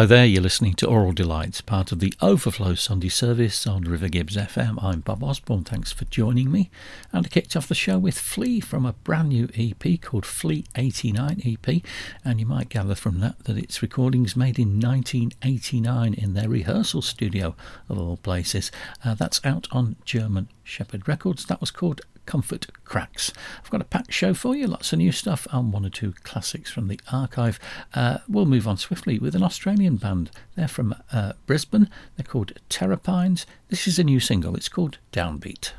Hello there, you're listening to Oral Delights, part of the Overflow Sunday service on River Gibbs FM. I'm Bob Osborne, thanks for joining me. And I kicked off the show with Flea from a brand new EP called Flea 89 EP. And you might gather from that that its recordings made in 1989 in their rehearsal studio, of all places. Uh, that's out on German Shepherd Records. That was called Comfort Cracks. I've got a packed show for you, lots of new stuff and one or two classics from the archive. Uh, we'll move on swiftly with an Australian band. They're from uh, Brisbane. They're called Terrapines. This is a new single. It's called Downbeat.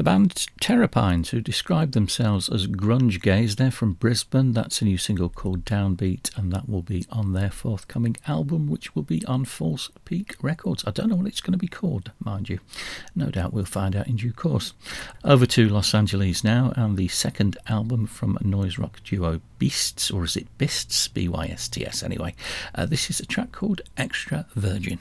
The band Terrapines, who describe themselves as grunge gays, they're from Brisbane. That's a new single called Downbeat, and that will be on their forthcoming album, which will be on False Peak Records. I don't know what it's going to be called, mind you. No doubt we'll find out in due course. Over to Los Angeles now, and the second album from noise rock duo Beasts, or is it Bists? B Y S T S anyway. Uh, this is a track called Extra Virgin.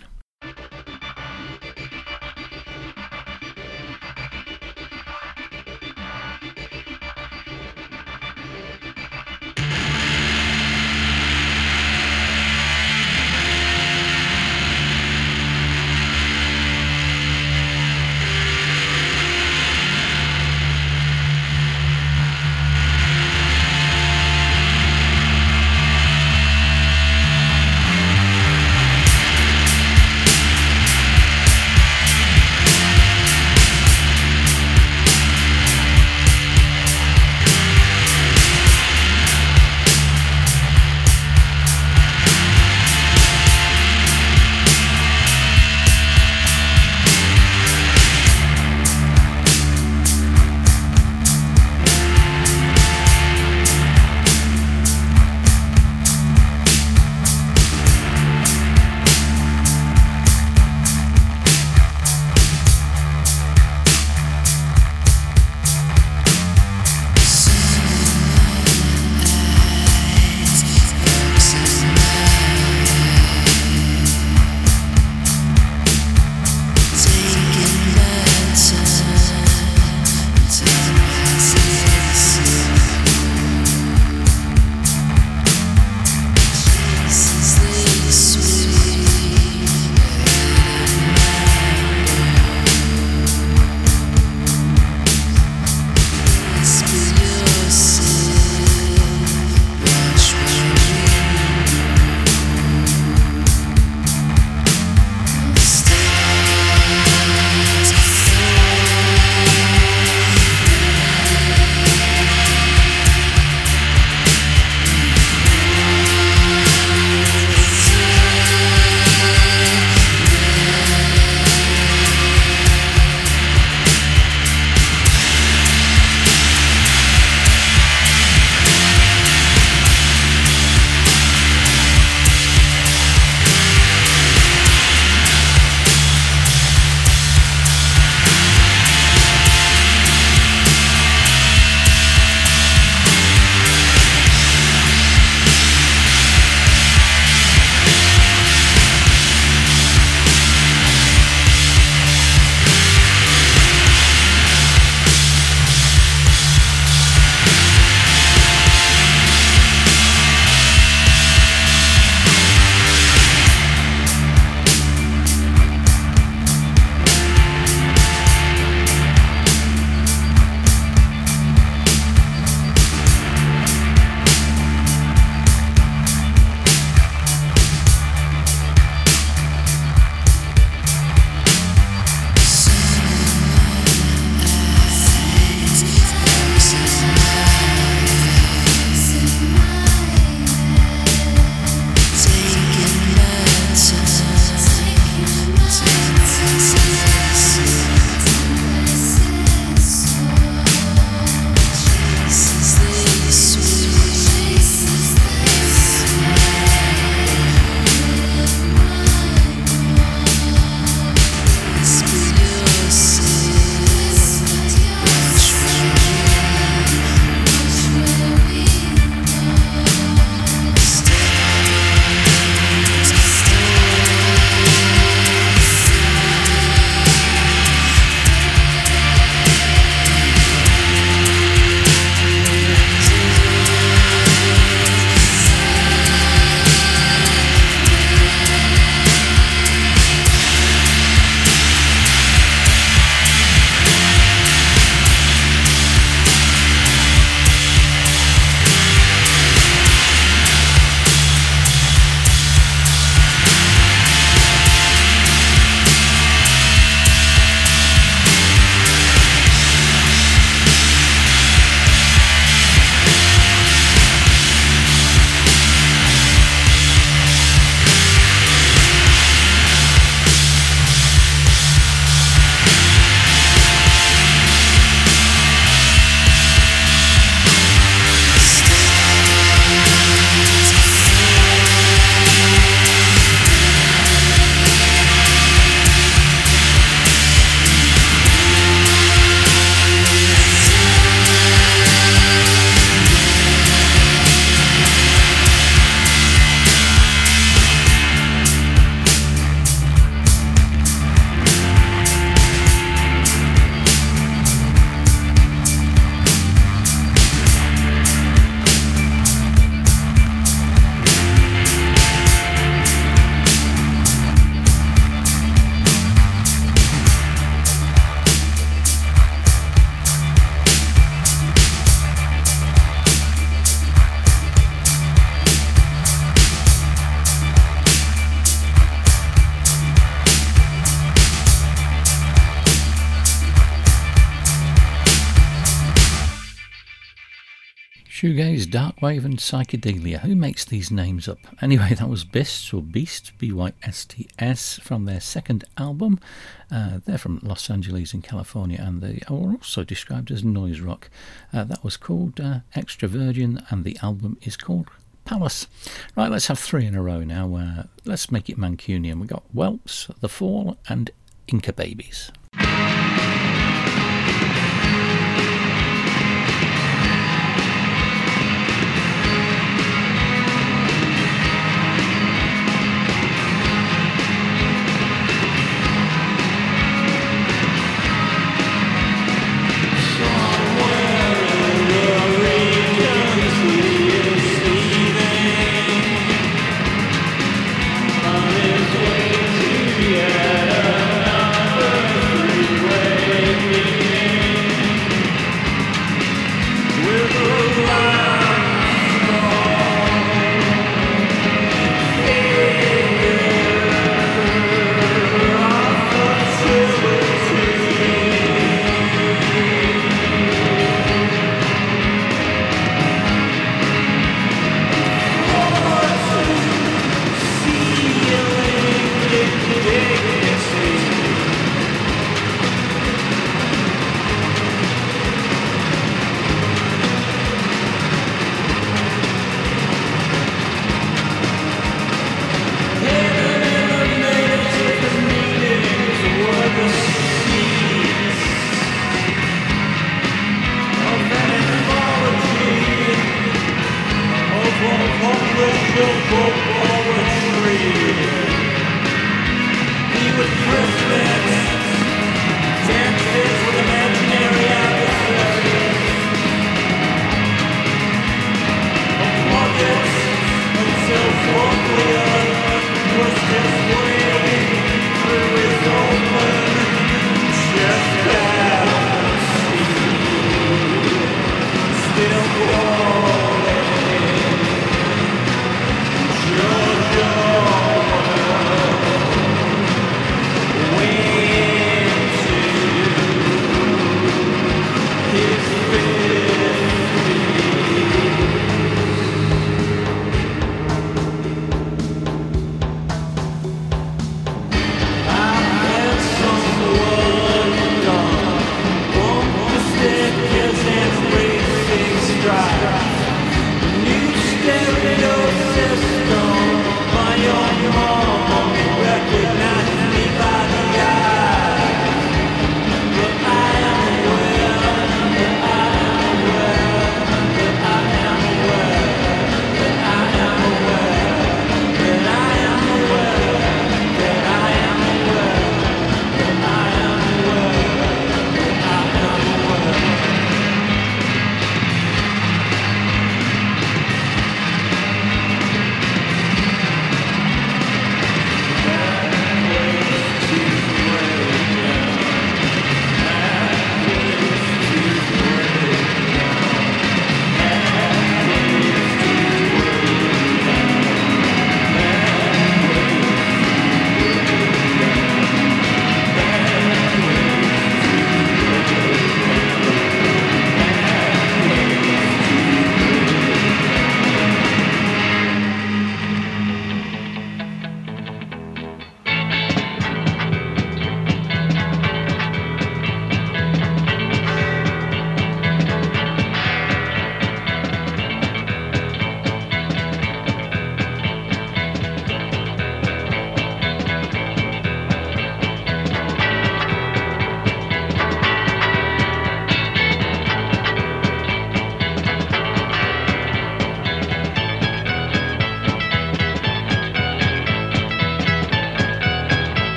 Shoegaze, Darkwave, and Psychedelia. Who makes these names up? Anyway, that was Bysts or Beast, B Y S T S, from their second album. Uh, they're from Los Angeles in California and they are also described as noise rock. Uh, that was called uh, Extra Virgin and the album is called Palace. Right, let's have three in a row now. Uh, let's make it Mancunian. We've got Whelps, The Fall, and Inca Babies.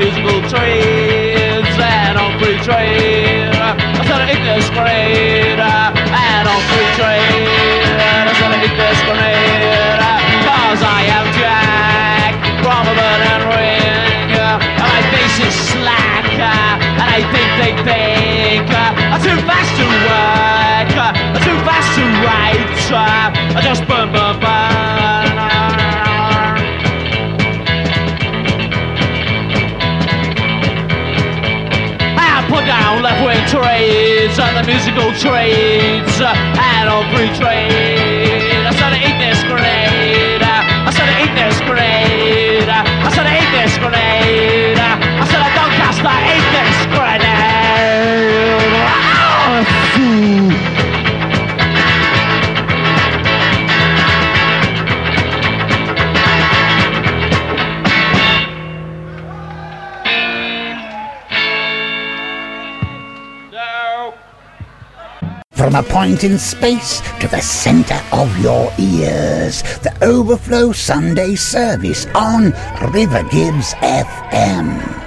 Musical trees And on free trade. I said it this grade And on free trade. I said it this grade Cause I am Jack from a burning ring. And my face is slack And I think, think, think I'm too fast to work I'm too fast to write. I just burn trades and the musical trades and on free trade. I I eat this grenade. I I eat this grenade. I I eat this grenade. From a point in space to the center of your ears, the Overflow Sunday service on River Gibbs FM.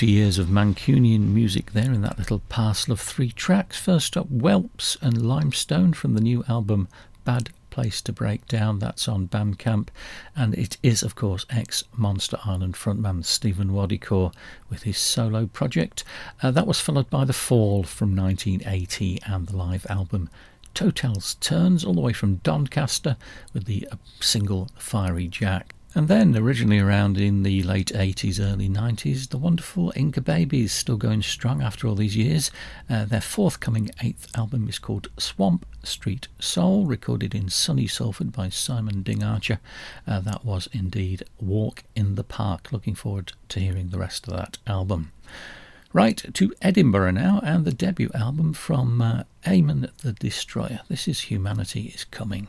40 years of Mancunian music there in that little parcel of three tracks. First up, Whelps and Limestone from the new album Bad Place to Break Down. That's on Bandcamp. And it is, of course, ex Monster Island frontman Stephen Waddycore with his solo project. Uh, that was followed by The Fall from 1980 and the live album Totale's Turns, all the way from Doncaster with the uh, single Fiery Jack. And then, originally around in the late 80s, early 90s, the wonderful Inca Babies, still going strong after all these years. Uh, their forthcoming eighth album is called Swamp Street Soul, recorded in sunny Salford by Simon Ding Archer. Uh, that was indeed Walk in the Park. Looking forward to hearing the rest of that album. Right to Edinburgh now, and the debut album from uh, Amon the Destroyer. This is Humanity is Coming.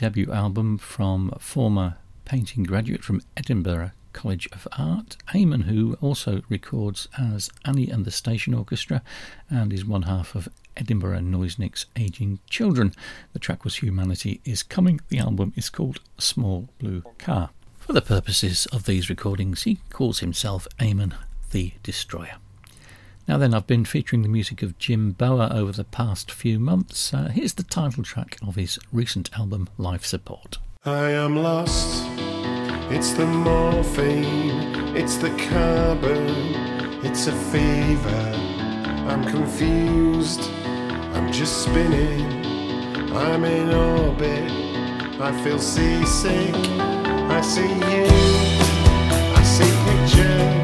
Debut album from former painting graduate from Edinburgh College of Art, Eamon, who also records as Annie and the Station Orchestra and is one half of Edinburgh Noisenicks Aging Children. The track was Humanity is Coming. The album is called Small Blue Car. For the purposes of these recordings, he calls himself Eamon the Destroyer. Now then, I've been featuring the music of Jim Bower over the past few months. Uh, here's the title track of his recent album, Life Support. I am lost. It's the morphine, it's the carbon, it's a fever. I'm confused, I'm just spinning. I'm in orbit, I feel seasick. I see you, I see pictures,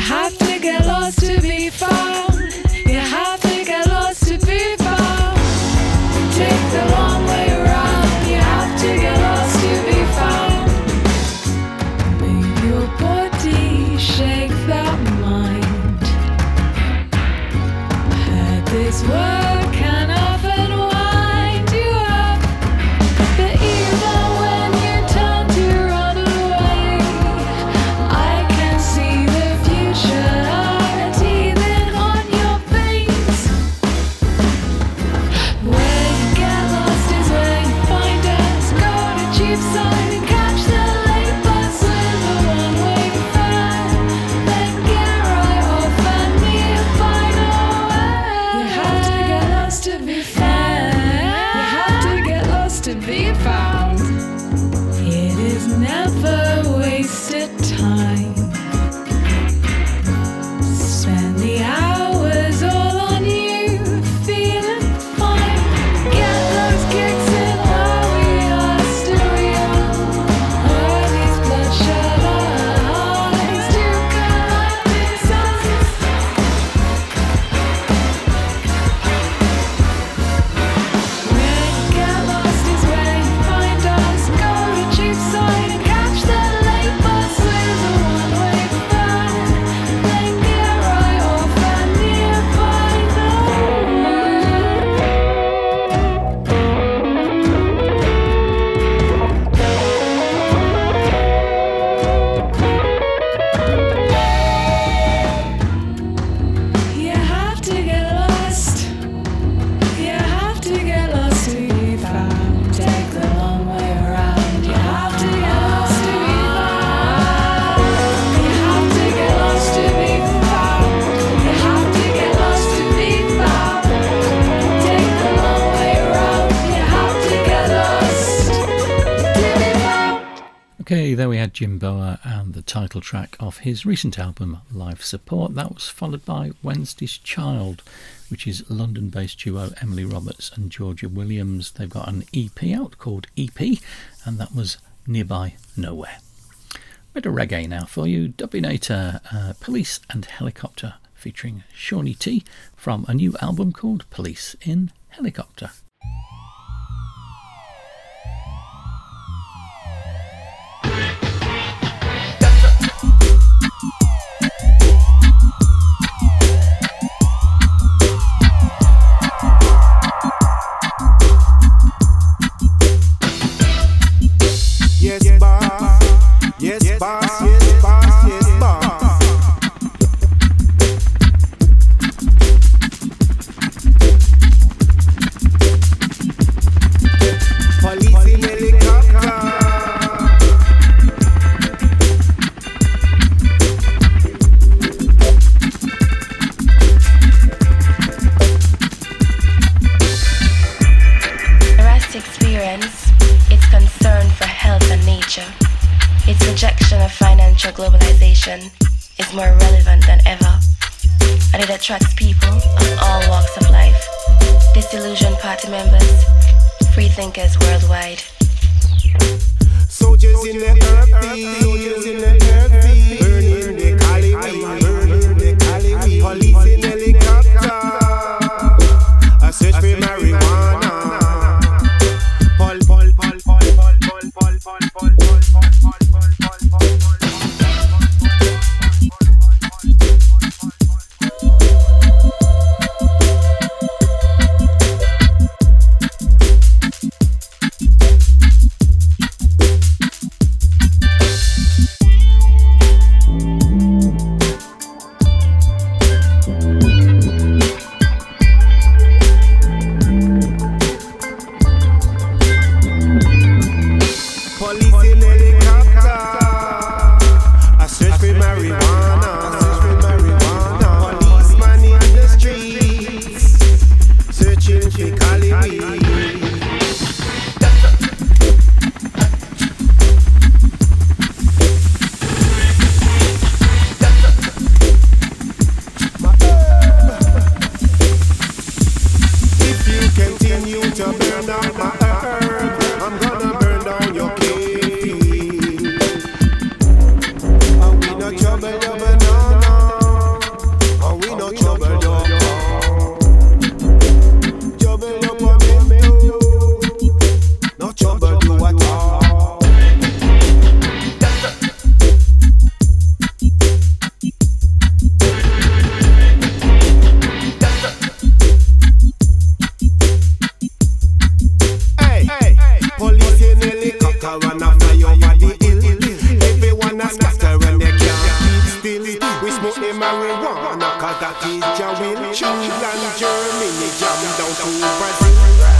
Have. Title track of his recent album Life Support. That was followed by Wednesday's Child, which is London based duo Emily Roberts and Georgia Williams. They've got an EP out called EP, and that was Nearby Nowhere. Bit of reggae now for you. Dubinator, uh, Police and Helicopter, featuring Shawnee T from a new album called Police in Helicopter. yes, bye. of financial globalization is more relevant than ever, and it attracts people of all walks of life, disillusioned party members, free thinkers worldwide. Soldiers in the earth, soldiers in the earth. That is Jah will Germany, jam down to Brazil.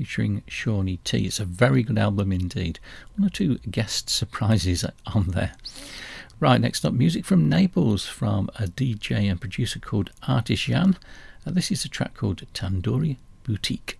featuring Shawnee T. It's a very good album indeed. One or two guest surprises on there. Right, next up, music from Naples from a DJ and producer called Artisan. Uh, this is a track called Tandoori Boutique.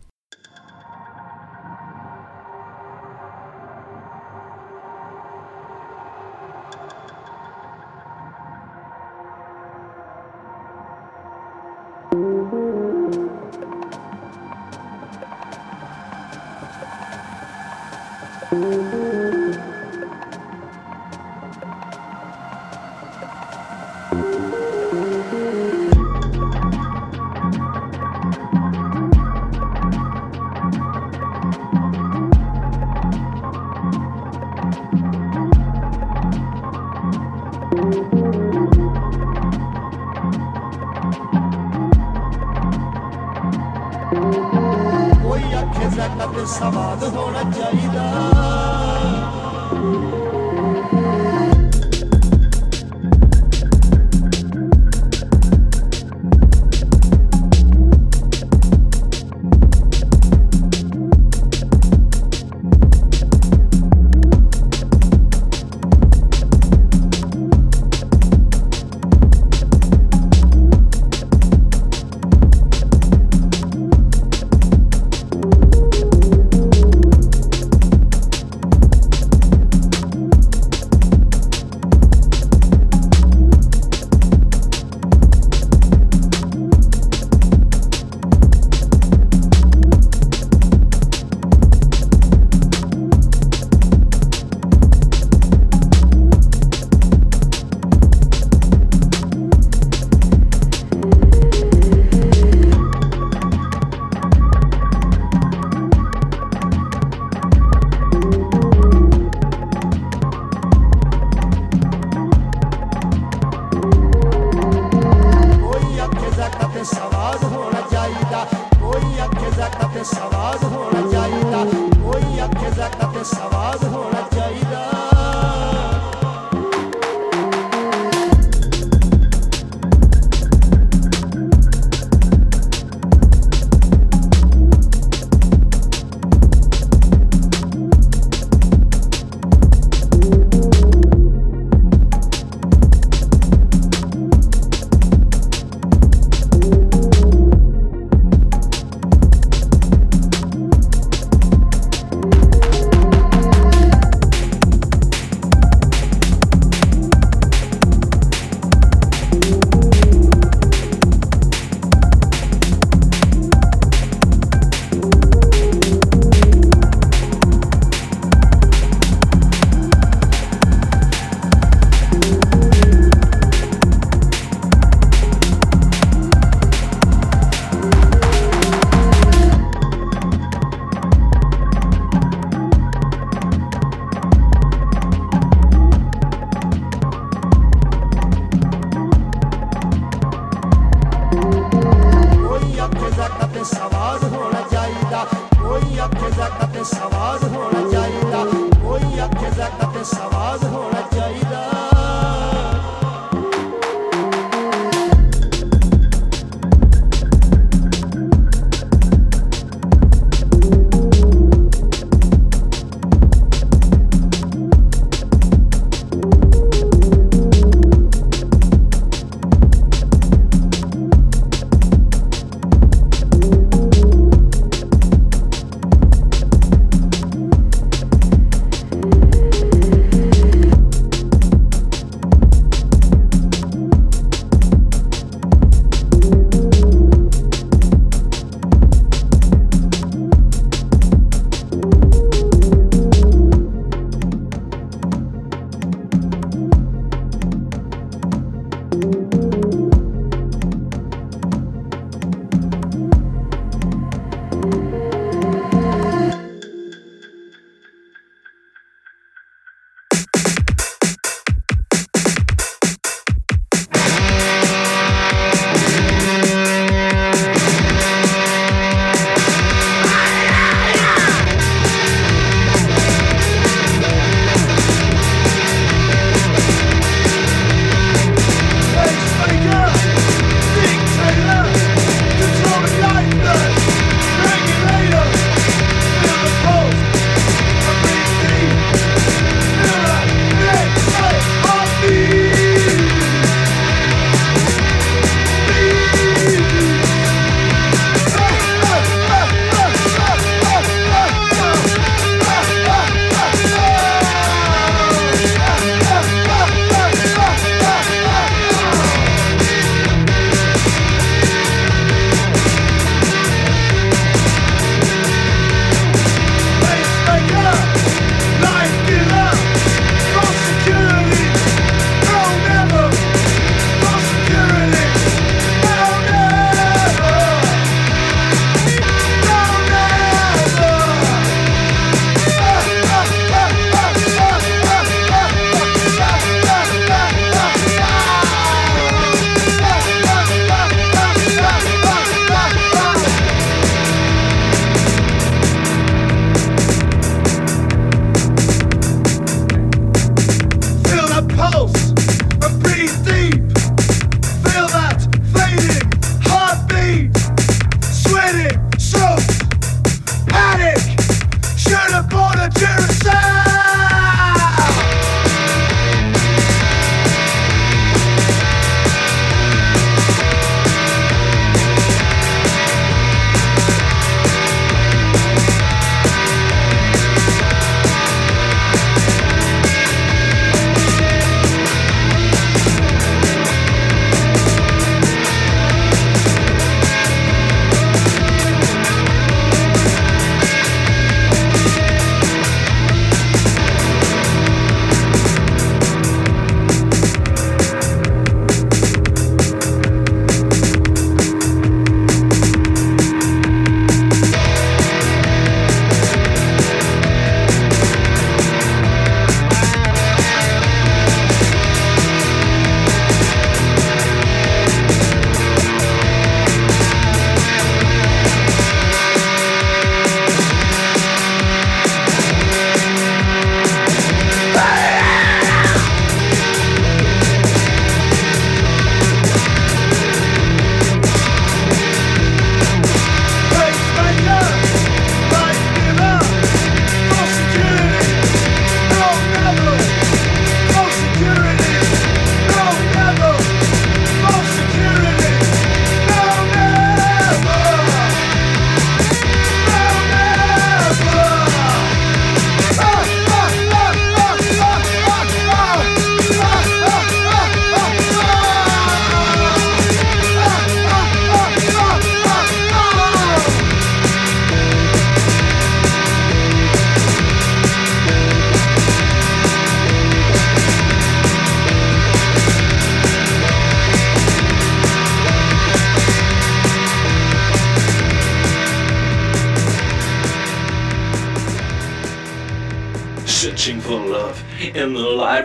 I'm sorry.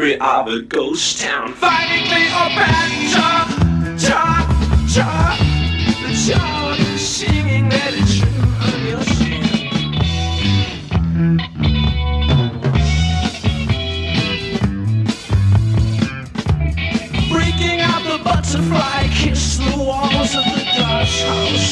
Of a ghost town. Finding Cleopatra, cha, cha, the child singing that it's true on your skin. Breaking out the butterfly, kiss the walls of the Dutch house.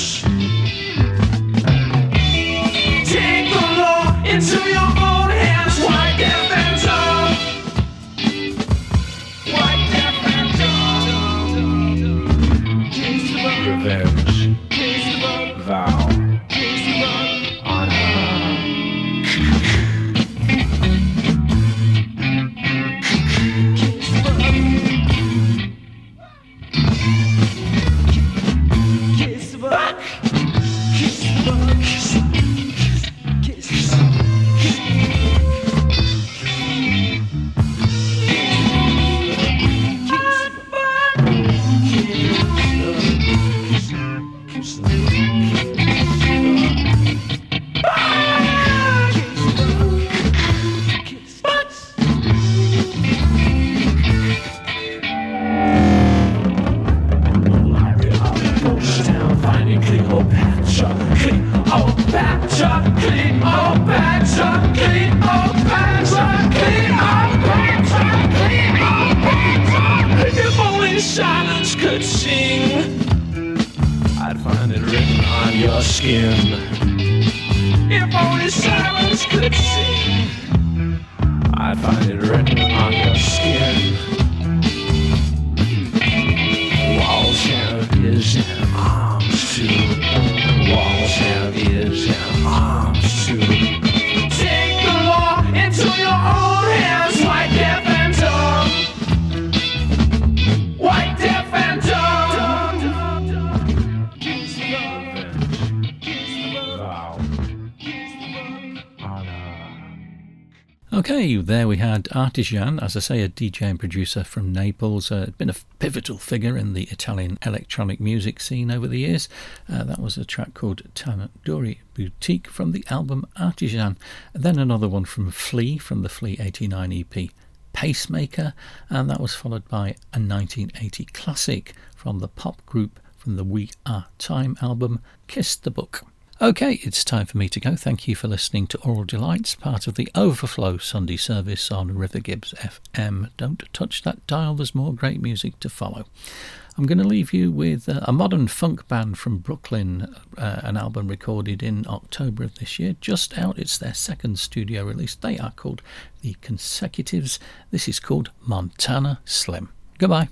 Silence could sing, I'd find it written on your skin. If only silence could sing, I'd find it written on your skin. Okay, there we had Artisan, as I say, a DJ and producer from Naples, uh, been a pivotal figure in the Italian electronic music scene over the years. Uh, that was a track called Tanadori Boutique from the album Artisan. Then another one from Flea from the Flea 89 EP Pacemaker, and that was followed by a 1980 classic from the pop group from the We Are Time album Kiss the Book. Okay, it's time for me to go. Thank you for listening to Oral Delights, part of the Overflow Sunday service on River Gibbs FM. Don't touch that dial, there's more great music to follow. I'm going to leave you with uh, a modern funk band from Brooklyn, uh, an album recorded in October of this year, just out. It's their second studio release. They are called The Consecutives. This is called Montana Slim. Goodbye.